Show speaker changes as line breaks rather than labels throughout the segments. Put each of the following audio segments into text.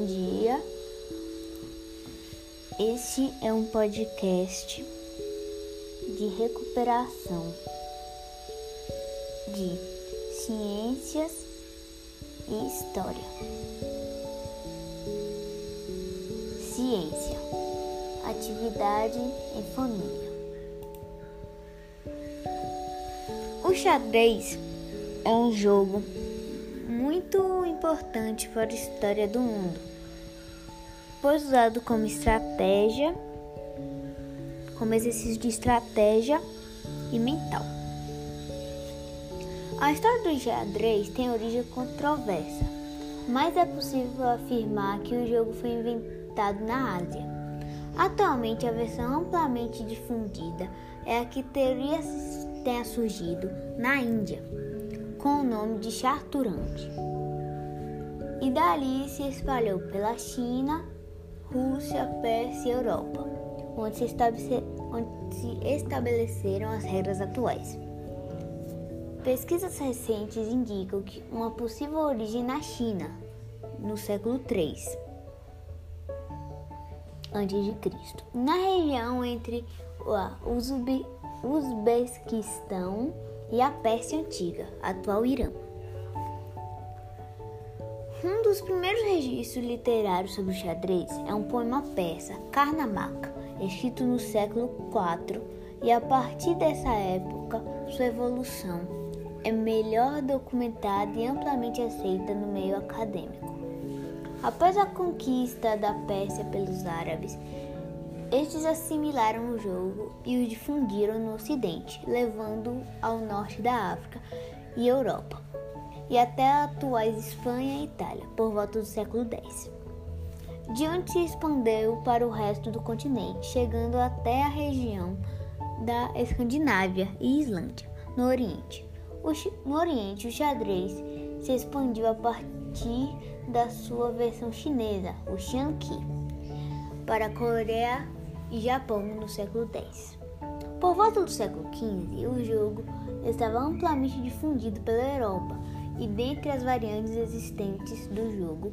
bom dia. Este é um podcast de recuperação de ciências e história. Ciência, atividade em família. O xadrez é um jogo muito importante para a história do mundo, pois usado como estratégia, como exercício de estratégia e mental. A história do xadrez tem origem controversa, mas é possível afirmar que o jogo foi inventado na Ásia. Atualmente, a versão amplamente difundida é a que teria tenha surgido na Índia com o nome de Charturante. E dali se espalhou pela China, Rússia, Pérsia e Europa, onde se, onde se estabeleceram as regras atuais. Pesquisas recentes indicam que uma possível origem na China, no século III Cristo, na região entre o Uzbequistão e a Pérsia Antiga, atual Irã. Um dos primeiros registros literários sobre o xadrez é um poema persa, Karnamaka, escrito no século IV, e a partir dessa época, sua evolução é melhor documentada e amplamente aceita no meio acadêmico. Após a conquista da Pérsia pelos árabes, estes assimilaram o jogo e o difundiram no Ocidente, levando-o ao norte da África e Europa, e até a atuais Espanha e Itália, por volta do século X. De onde se expandeu para o resto do continente, chegando até a região da Escandinávia e Islândia, no Oriente. no Oriente, o xadrez se expandiu a partir da sua versão chinesa, o Xiangqi, para a Coreia e Japão no século X. Por volta do século XV, o jogo estava amplamente difundido pela Europa e dentre as variantes existentes do jogo,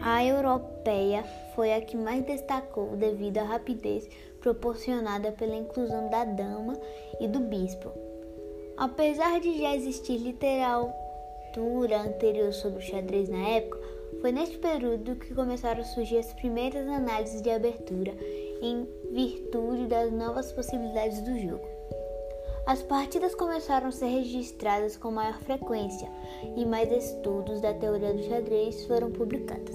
a europeia foi a que mais destacou devido à rapidez proporcionada pela inclusão da dama e do bispo. Apesar de já existir literatura anterior sobre o xadrez na época, foi neste período que começaram a surgir as primeiras análises de abertura em virtude das novas possibilidades do jogo. As partidas começaram a ser registradas com maior frequência e mais estudos da teoria do xadrez foram publicados.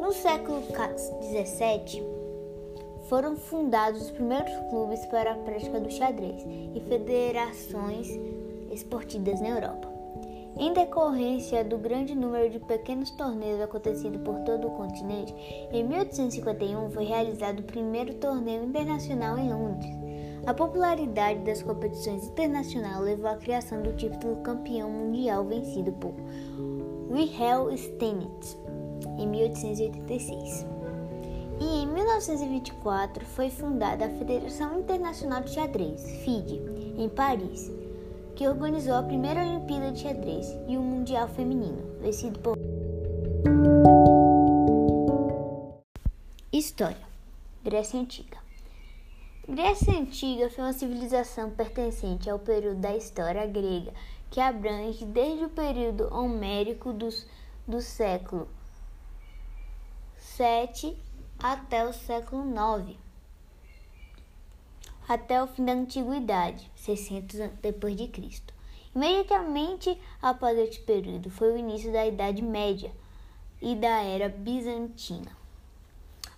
No século XVII, foram fundados os primeiros clubes para a prática do xadrez e federações esportivas na Europa. Em decorrência do grande número de pequenos torneios acontecidos por todo o continente, em 1851 foi realizado o primeiro torneio internacional em Londres. A popularidade das competições internacionais levou à criação do título campeão mundial vencido por Wilhelm Steinitz em 1886. E em 1924 foi fundada a Federação Internacional de Xadrez, FIDE, em Paris que organizou a primeira Olimpíada de Xadrez e o Mundial Feminino, vencido por. História: Grécia Antiga. Grécia Antiga foi uma civilização pertencente ao período da história grega que abrange desde o período homérico dos, do século 7 até o século 9 até o fim da antiguidade, 600 depois de Cristo. Imediatamente após este período foi o início da Idade Média e da Era Bizantina.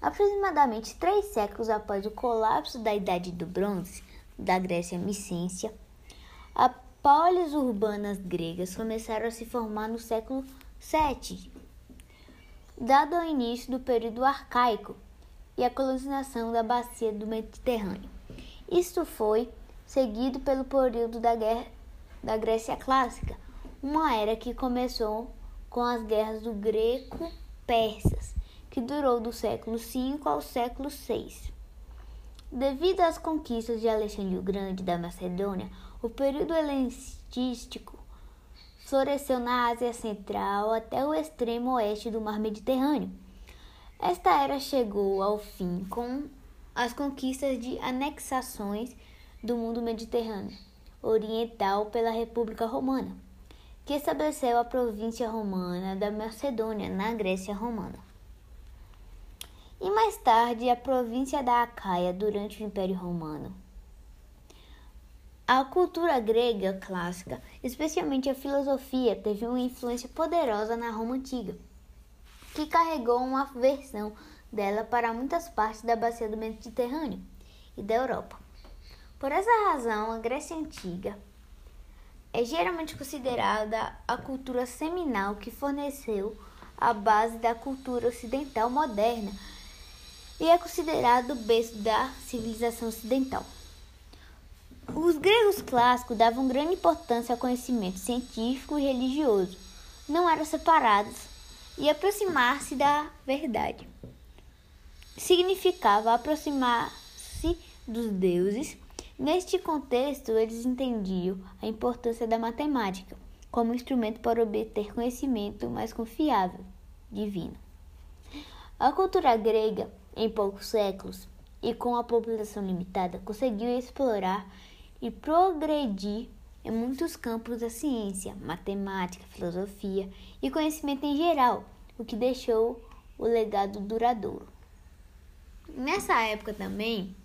Aproximadamente três séculos após o colapso da Idade do Bronze da Grécia Micência, as polis urbanas gregas começaram a se formar no século VII, dado o início do período arcaico e a colonização da bacia do Mediterrâneo. Isto foi seguido pelo período da, guerra, da Grécia Clássica, uma era que começou com as guerras do greco-persas, que durou do século V ao século VI. Devido às conquistas de Alexandre o Grande da Macedônia, o período helenístico floresceu na Ásia Central até o extremo oeste do Mar Mediterrâneo. Esta era chegou ao fim com as conquistas de anexações do mundo mediterrâneo oriental pela República Romana, que estabeleceu a província romana da Macedônia na Grécia Romana. E mais tarde a província da Acaia durante o Império Romano. A cultura grega clássica, especialmente a filosofia, teve uma influência poderosa na Roma antiga, que carregou uma versão dela para muitas partes da bacia do Mediterrâneo e da Europa. Por essa razão, a Grécia Antiga é geralmente considerada a cultura seminal que forneceu a base da cultura ocidental moderna e é considerado o berço da civilização ocidental. Os gregos clássicos davam grande importância ao conhecimento científico e religioso, não eram separados e aproximar-se da verdade. Significava aproximar-se dos deuses. Neste contexto, eles entendiam a importância da matemática como instrumento para obter conhecimento mais confiável, divino. A cultura grega, em poucos séculos e com a população limitada, conseguiu explorar e progredir em muitos campos da ciência, matemática, filosofia e conhecimento em geral, o que deixou o legado duradouro. Nessa época também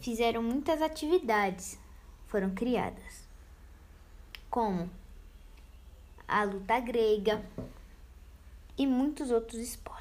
fizeram muitas atividades, foram criadas, como a luta grega e muitos outros esportes.